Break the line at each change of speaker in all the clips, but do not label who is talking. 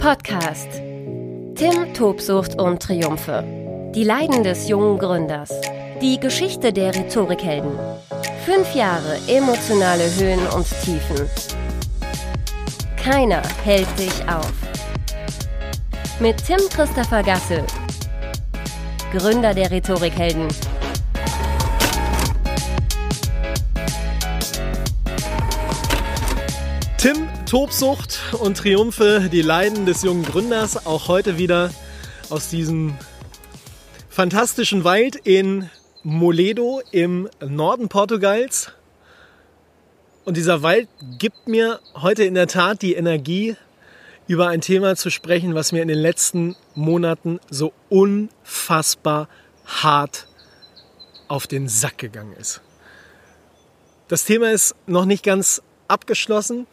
Podcast. Tim, Tobsucht und Triumphe. Die Leiden des jungen Gründers. Die Geschichte der Rhetorikhelden. Fünf Jahre emotionale Höhen und Tiefen. Keiner hält dich auf. Mit Tim Christopher Gasse, Gründer der Rhetorikhelden.
Tobsucht und Triumphe, die Leiden des jungen Gründers, auch heute wieder aus diesem fantastischen Wald in Moledo im Norden Portugals. Und dieser Wald gibt mir heute in der Tat die Energie, über ein Thema zu sprechen, was mir in den letzten Monaten so unfassbar hart auf den Sack gegangen ist. Das Thema ist noch nicht ganz abgeschlossen,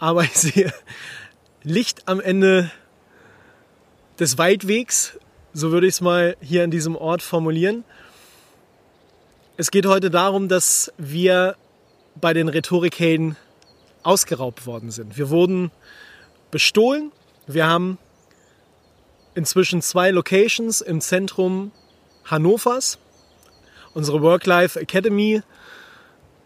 aber ich sehe Licht am Ende des Waldwegs, so würde ich es mal hier an diesem Ort formulieren. Es geht heute darum, dass wir bei den Rhetorikhelden ausgeraubt worden sind. Wir wurden bestohlen. Wir haben inzwischen zwei Locations im Zentrum Hannovers. Unsere Work-Life Academy,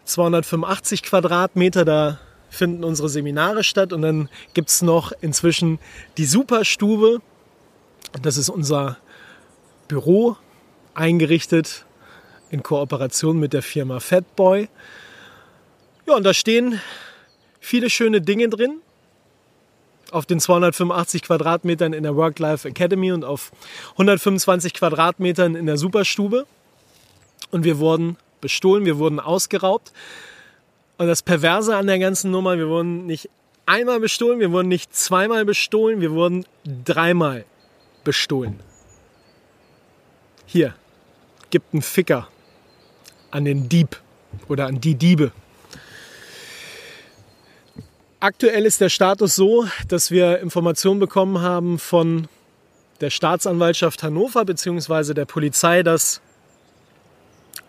285 Quadratmeter, da finden unsere Seminare statt. Und dann gibt es noch inzwischen die Superstube. Das ist unser Büro, eingerichtet in Kooperation mit der Firma Fatboy. Ja, und da stehen viele schöne Dinge drin. Auf den 285 Quadratmetern in der Work-Life Academy und auf 125 Quadratmetern in der Superstube. Und wir wurden bestohlen, wir wurden ausgeraubt. Und das Perverse an der ganzen Nummer, wir wurden nicht einmal bestohlen, wir wurden nicht zweimal bestohlen, wir wurden dreimal bestohlen. Hier, gibt einen Ficker an den Dieb oder an die Diebe. Aktuell ist der Status so, dass wir Informationen bekommen haben von der Staatsanwaltschaft Hannover bzw. der Polizei, dass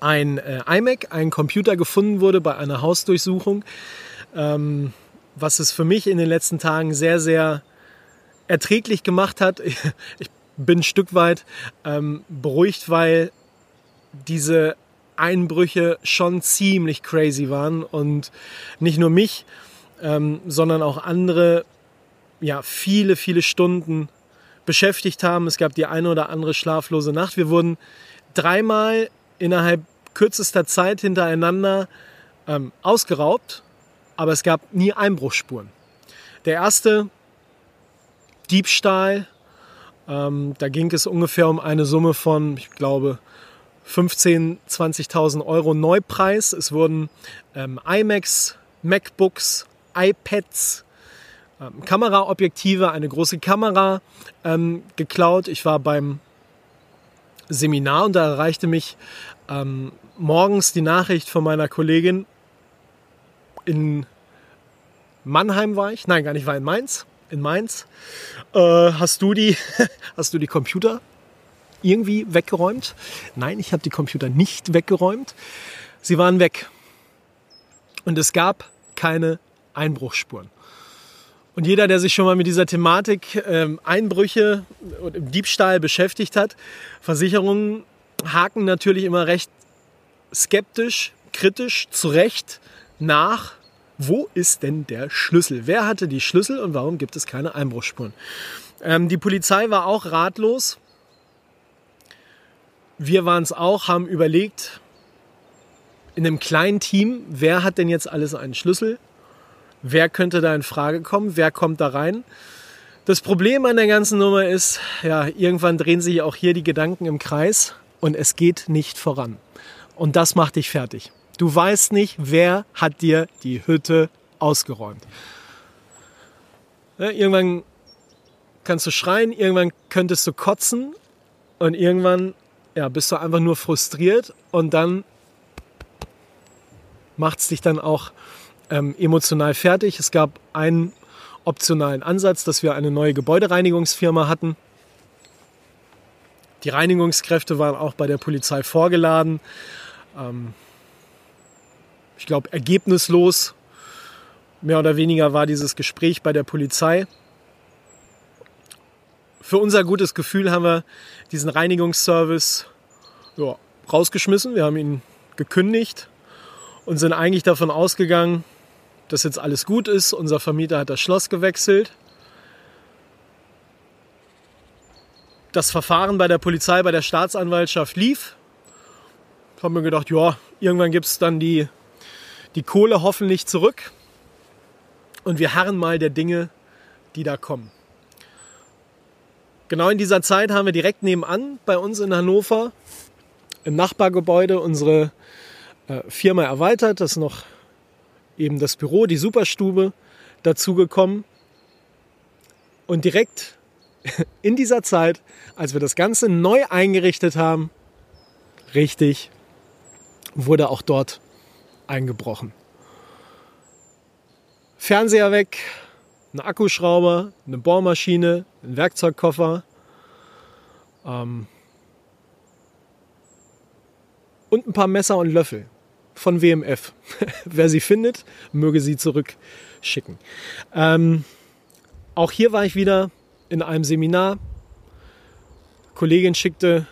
ein äh, iMac, ein Computer gefunden wurde bei einer Hausdurchsuchung, ähm, was es für mich in den letzten Tagen sehr, sehr erträglich gemacht hat. Ich, bin ein Stück weit ähm, beruhigt, weil diese Einbrüche schon ziemlich crazy waren und nicht nur mich, ähm, sondern auch andere, ja, viele, viele Stunden beschäftigt haben. Es gab die eine oder andere schlaflose Nacht. Wir wurden dreimal innerhalb kürzester Zeit hintereinander ähm, ausgeraubt, aber es gab nie Einbruchsspuren. Der erste Diebstahl, ähm, da ging es ungefähr um eine Summe von, ich glaube, 15.000, 20.000 Euro Neupreis. Es wurden ähm, iMacs, MacBooks, iPads, ähm, Kameraobjektive, eine große Kamera ähm, geklaut. Ich war beim Seminar und da erreichte mich ähm, morgens die Nachricht von meiner Kollegin in Mannheim war ich, nein, gar nicht, war in Mainz. In Mainz. Äh, hast du die, hast du die Computer irgendwie weggeräumt? Nein, ich habe die Computer nicht weggeräumt. Sie waren weg. Und es gab keine Einbruchsspuren. Und jeder, der sich schon mal mit dieser Thematik ähm, Einbrüche und Diebstahl beschäftigt hat, Versicherungen haken natürlich immer recht skeptisch, kritisch, zu Recht nach, wo ist denn der Schlüssel? Wer hatte die Schlüssel und warum gibt es keine Einbruchsspuren? Ähm, die Polizei war auch ratlos. Wir waren es auch, haben überlegt, in einem kleinen Team, wer hat denn jetzt alles einen Schlüssel? Wer könnte da in Frage kommen? Wer kommt da rein? Das Problem an der ganzen Nummer ist, ja, irgendwann drehen sich auch hier die Gedanken im Kreis und es geht nicht voran. Und das macht dich fertig. Du weißt nicht, wer hat dir die Hütte ausgeräumt. Ja, irgendwann kannst du schreien, irgendwann könntest du kotzen und irgendwann ja, bist du einfach nur frustriert und dann macht es dich dann auch ähm, emotional fertig. Es gab einen optionalen Ansatz, dass wir eine neue Gebäudereinigungsfirma hatten. Die Reinigungskräfte waren auch bei der Polizei vorgeladen. Ähm, ich glaube, ergebnislos, mehr oder weniger war dieses Gespräch bei der Polizei. für unser gutes Gefühl haben wir diesen Reinigungsservice ja, rausgeschmissen. Wir haben ihn gekündigt und sind eigentlich davon ausgegangen, dass jetzt alles gut ist. Unser Vermieter hat das Schloss gewechselt. Das Verfahren bei der Polizei, bei der Staatsanwaltschaft lief. Ich habe mir gedacht, ja, irgendwann gibt es dann die, die Kohle hoffentlich zurück. Und wir harren mal der Dinge, die da kommen. Genau in dieser Zeit haben wir direkt nebenan bei uns in Hannover im Nachbargebäude unsere äh, Firma erweitert. Das noch eben das Büro, die Superstube dazugekommen. Und direkt in dieser Zeit, als wir das Ganze neu eingerichtet haben, richtig, wurde auch dort eingebrochen. Fernseher weg, ein Akkuschrauber, eine Bohrmaschine, ein Werkzeugkoffer ähm, und ein paar Messer und Löffel von WMF. Wer sie findet, möge sie zurückschicken. Ähm, auch hier war ich wieder in einem Seminar. Kollegin schickte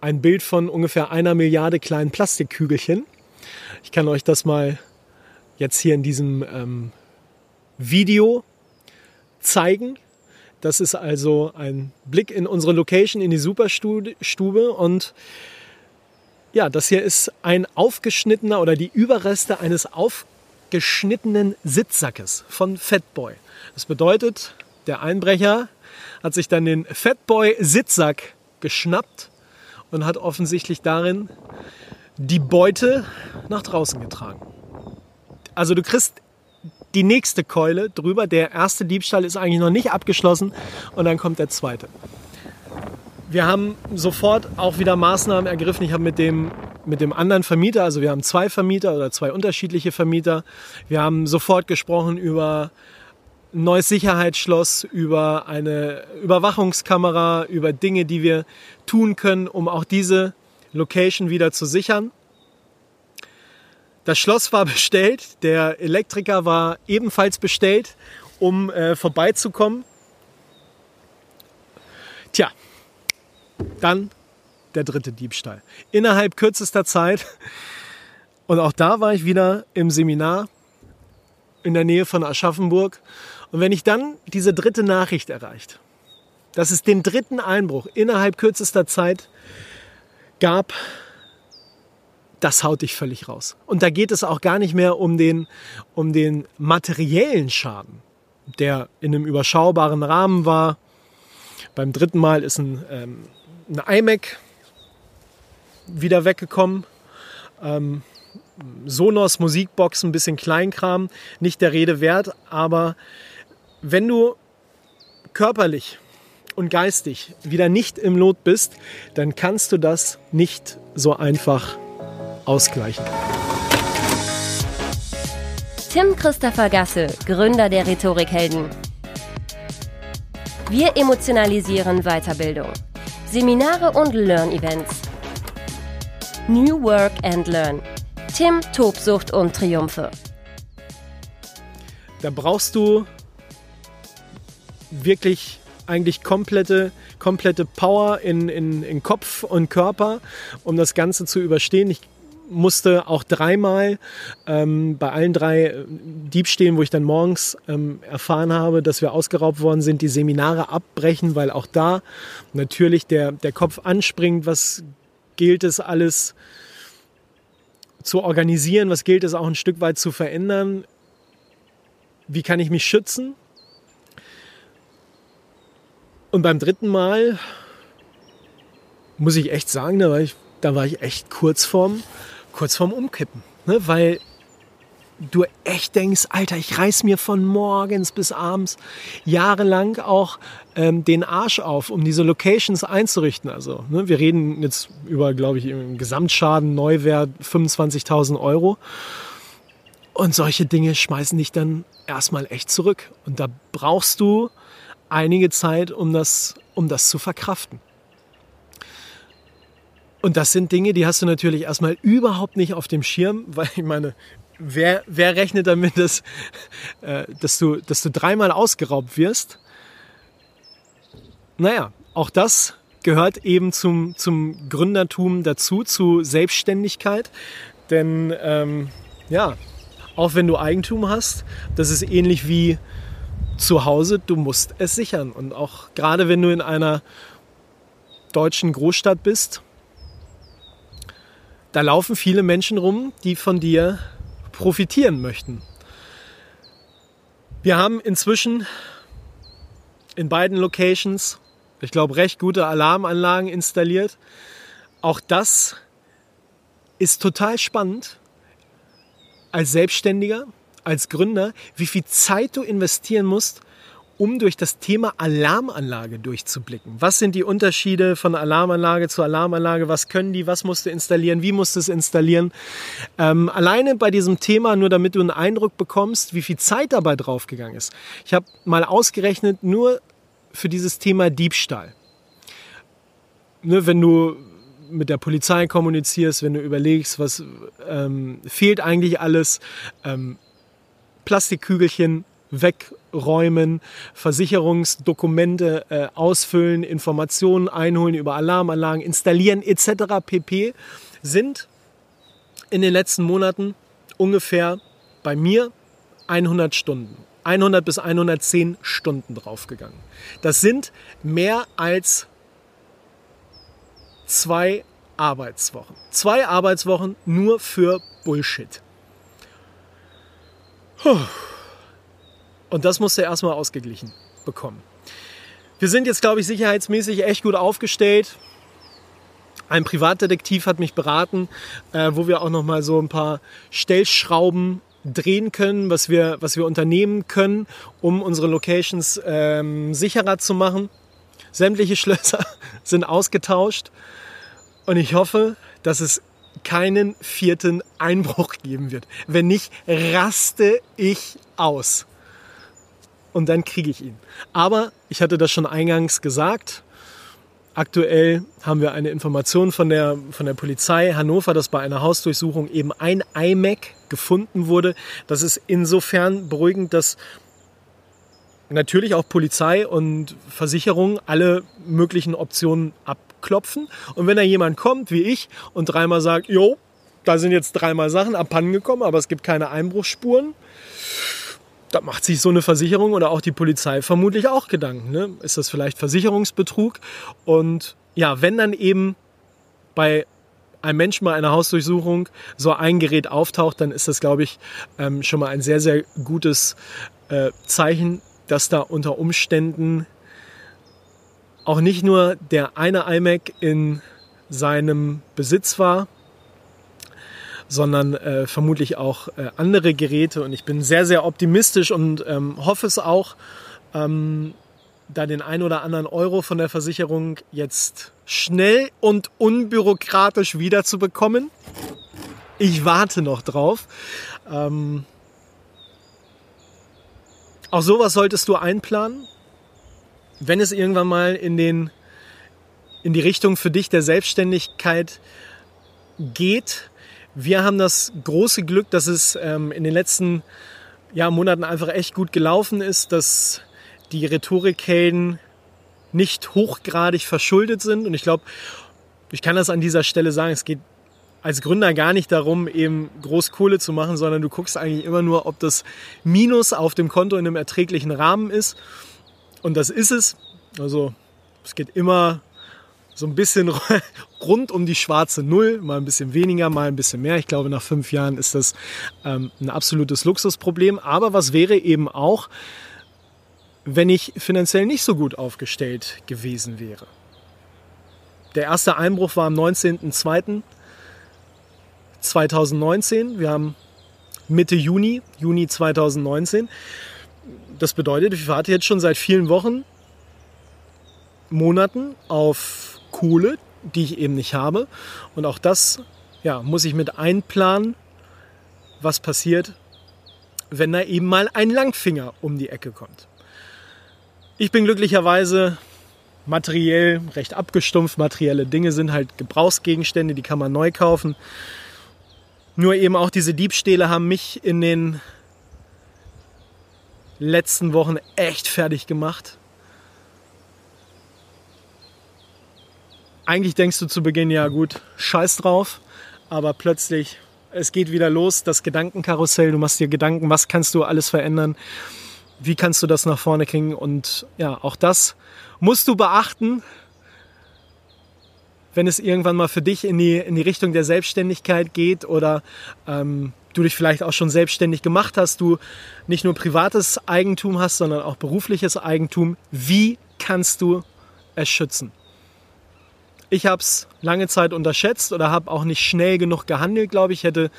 ein Bild von ungefähr einer Milliarde kleinen Plastikkügelchen. Ich kann euch das mal jetzt hier in diesem ähm, Video zeigen. Das ist also ein Blick in unsere Location, in die Superstube. Und ja, das hier ist ein aufgeschnittener oder die Überreste eines aufgeschnittenen Sitzsackes von Fatboy. Das bedeutet, der Einbrecher hat sich dann den Fatboy Sitzsack geschnappt und hat offensichtlich darin die Beute nach draußen getragen. Also du kriegst die nächste Keule drüber. Der erste Diebstahl ist eigentlich noch nicht abgeschlossen und dann kommt der zweite. Wir haben sofort auch wieder Maßnahmen ergriffen. Ich habe mit dem, mit dem anderen Vermieter, also wir haben zwei Vermieter oder zwei unterschiedliche Vermieter, wir haben sofort gesprochen über ein neues Sicherheitsschloss, über eine Überwachungskamera, über Dinge, die wir tun können, um auch diese Location wieder zu sichern. Das Schloss war bestellt, der Elektriker war ebenfalls bestellt, um äh, vorbeizukommen. Tja, dann der dritte Diebstahl. Innerhalb kürzester Zeit. Und auch da war ich wieder im Seminar in der Nähe von Aschaffenburg. Und wenn ich dann diese dritte Nachricht erreicht, dass es den dritten Einbruch innerhalb kürzester Zeit gab, das haut dich völlig raus. Und da geht es auch gar nicht mehr um den, um den materiellen Schaden, der in einem überschaubaren Rahmen war. Beim dritten Mal ist ein, ähm, ein iMac wieder weggekommen. Ähm, Sonos Musikbox, ein bisschen Kleinkram, nicht der Rede wert, aber wenn du körperlich und geistig wieder nicht im Lot bist, dann kannst du das nicht so einfach ausgleichen.
Tim Christopher Gasse, Gründer der Rhetorikhelden. Wir emotionalisieren Weiterbildung. Seminare und Learn-Events. New Work and Learn. Tim, Tobsucht und Triumphe.
Da brauchst du wirklich eigentlich komplette, komplette Power in, in, in Kopf und Körper, um das Ganze zu überstehen. Ich musste auch dreimal ähm, bei allen drei äh, Diebstählen, wo ich dann morgens ähm, erfahren habe, dass wir ausgeraubt worden sind, die Seminare abbrechen, weil auch da natürlich der, der Kopf anspringt, was gilt es alles zu organisieren, was gilt es auch ein Stück weit zu verändern, wie kann ich mich schützen. Und beim dritten Mal muss ich echt sagen, da war ich, da war ich echt kurz vorm, kurz vorm Umkippen. Ne? Weil du echt denkst, Alter, ich reiß mir von morgens bis abends jahrelang auch ähm, den Arsch auf, um diese Locations einzurichten. Also ne, wir reden jetzt über, glaube ich, im Gesamtschaden, Neuwert 25.000 Euro. Und solche Dinge schmeißen dich dann erstmal echt zurück. Und da brauchst du einige Zeit, um das, um das zu verkraften. Und das sind Dinge, die hast du natürlich erstmal überhaupt nicht auf dem Schirm, weil ich meine, wer, wer rechnet damit, dass, äh, dass, du, dass du dreimal ausgeraubt wirst? naja, auch das gehört eben zum, zum Gründertum dazu, zu Selbstständigkeit. Denn ähm, ja, auch wenn du Eigentum hast, das ist ähnlich wie zu Hause, du musst es sichern. Und auch gerade wenn du in einer deutschen Großstadt bist, da laufen viele Menschen rum, die von dir profitieren möchten. Wir haben inzwischen in beiden Locations, ich glaube, recht gute Alarmanlagen installiert. Auch das ist total spannend als Selbstständiger, als Gründer, wie viel Zeit du investieren musst, um durch das Thema Alarmanlage durchzublicken. Was sind die Unterschiede von Alarmanlage zu Alarmanlage? Was können die? Was musst du installieren? Wie musst du es installieren? Ähm, alleine bei diesem Thema, nur damit du einen Eindruck bekommst, wie viel Zeit dabei draufgegangen ist. Ich habe mal ausgerechnet, nur für dieses Thema Diebstahl. Ne, wenn du mit der Polizei kommunizierst, wenn du überlegst, was ähm, fehlt eigentlich alles, ähm, Plastikkügelchen wegräumen, Versicherungsdokumente äh, ausfüllen, Informationen einholen über Alarmanlagen, installieren etc. pp. sind in den letzten Monaten ungefähr bei mir 100 Stunden. 100 bis 110 Stunden draufgegangen. Das sind mehr als zwei Arbeitswochen. Zwei Arbeitswochen nur für Bullshit. Puh. Und das musste er erstmal ausgeglichen bekommen. Wir sind jetzt, glaube ich, sicherheitsmäßig echt gut aufgestellt. Ein Privatdetektiv hat mich beraten, äh, wo wir auch noch mal so ein paar Stellschrauben drehen können, was wir, was wir unternehmen können, um unsere Locations ähm, sicherer zu machen. Sämtliche Schlösser sind ausgetauscht und ich hoffe, dass es keinen vierten Einbruch geben wird. Wenn nicht, raste ich aus und dann kriege ich ihn. Aber ich hatte das schon eingangs gesagt. Aktuell haben wir eine Information von der, von der Polizei Hannover, dass bei einer Hausdurchsuchung eben ein iMac gefunden wurde. Das ist insofern beruhigend, dass natürlich auch Polizei und Versicherung alle möglichen Optionen abklopfen. Und wenn da jemand kommt, wie ich, und dreimal sagt, jo, da sind jetzt dreimal Sachen abhanden gekommen, aber es gibt keine Einbruchsspuren, da macht sich so eine Versicherung oder auch die Polizei vermutlich auch Gedanken. Ne? Ist das vielleicht Versicherungsbetrug? Und ja, wenn dann eben bei einem Menschen bei einer Hausdurchsuchung so ein Gerät auftaucht, dann ist das, glaube ich, ähm, schon mal ein sehr, sehr gutes äh, Zeichen, dass da unter Umständen auch nicht nur der eine iMac in seinem Besitz war, sondern äh, vermutlich auch äh, andere Geräte. Und ich bin sehr, sehr optimistisch und ähm, hoffe es auch, ähm, da den ein oder anderen Euro von der Versicherung jetzt schnell und unbürokratisch wiederzubekommen. Ich warte noch drauf. Ähm, auch sowas solltest du einplanen, wenn es irgendwann mal in, den, in die Richtung für dich der Selbstständigkeit geht, wir haben das große Glück, dass es ähm, in den letzten ja, Monaten einfach echt gut gelaufen ist, dass die Rhetorikhelden nicht hochgradig verschuldet sind. Und ich glaube, ich kann das an dieser Stelle sagen, es geht als Gründer gar nicht darum, eben groß Kohle zu machen, sondern du guckst eigentlich immer nur, ob das Minus auf dem Konto in einem erträglichen Rahmen ist. Und das ist es. Also es geht immer so ein bisschen rund um die schwarze Null, mal ein bisschen weniger, mal ein bisschen mehr. Ich glaube, nach fünf Jahren ist das ähm, ein absolutes Luxusproblem. Aber was wäre eben auch, wenn ich finanziell nicht so gut aufgestellt gewesen wäre? Der erste Einbruch war am 19.02.2019. Wir haben Mitte Juni, Juni 2019. Das bedeutet, ich warte jetzt schon seit vielen Wochen, Monaten auf Kohle, die ich eben nicht habe. Und auch das ja, muss ich mit einplanen, was passiert, wenn da eben mal ein Langfinger um die Ecke kommt. Ich bin glücklicherweise materiell recht abgestumpft. Materielle Dinge sind halt Gebrauchsgegenstände, die kann man neu kaufen. Nur eben auch diese Diebstähle haben mich in den letzten Wochen echt fertig gemacht. Eigentlich denkst du zu Beginn, ja gut, scheiß drauf, aber plötzlich, es geht wieder los, das Gedankenkarussell, du machst dir Gedanken, was kannst du alles verändern, wie kannst du das nach vorne kriegen? Und ja, auch das musst du beachten, wenn es irgendwann mal für dich in die, in die Richtung der Selbstständigkeit geht oder ähm, du dich vielleicht auch schon selbstständig gemacht hast, du nicht nur privates Eigentum hast, sondern auch berufliches Eigentum, wie kannst du es schützen? Ich habe es lange Zeit unterschätzt oder habe auch nicht schnell genug gehandelt, glaube ich. hätte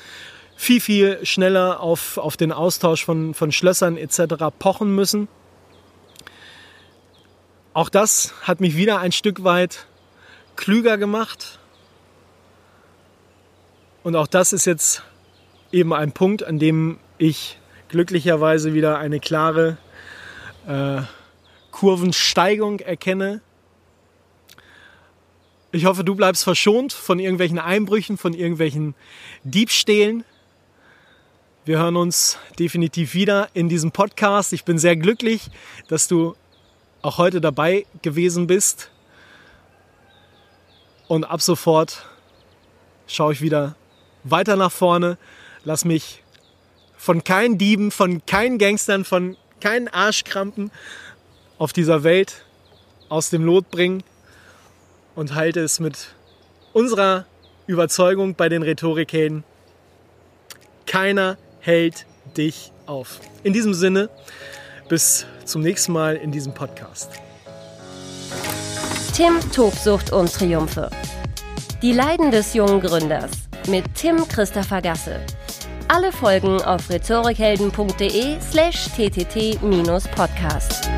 viel, viel schneller auf, auf den Austausch von, von Schlössern etc. pochen müssen. Auch das hat mich wieder ein Stück weit klüger gemacht. Und auch das ist jetzt eben ein Punkt, an dem ich glücklicherweise wieder eine klare äh, Kurvensteigung erkenne. Ich hoffe, du bleibst verschont von irgendwelchen Einbrüchen, von irgendwelchen Diebstählen. Wir hören uns definitiv wieder in diesem Podcast. Ich bin sehr glücklich, dass du auch heute dabei gewesen bist. Und ab sofort schaue ich wieder weiter nach vorne. Lass mich von keinen Dieben, von keinen Gangstern, von keinen Arschkrampen auf dieser Welt aus dem Lot bringen und halte es mit unserer Überzeugung bei den Rhetorikhelden. Keiner hält dich auf. In diesem Sinne, bis zum nächsten Mal in diesem Podcast.
Tim Tobsucht und Triumphe. Die Leiden des jungen Gründers mit Tim Christopher Gasse. Alle Folgen auf rhetorikhelden.de slash ttt-podcast.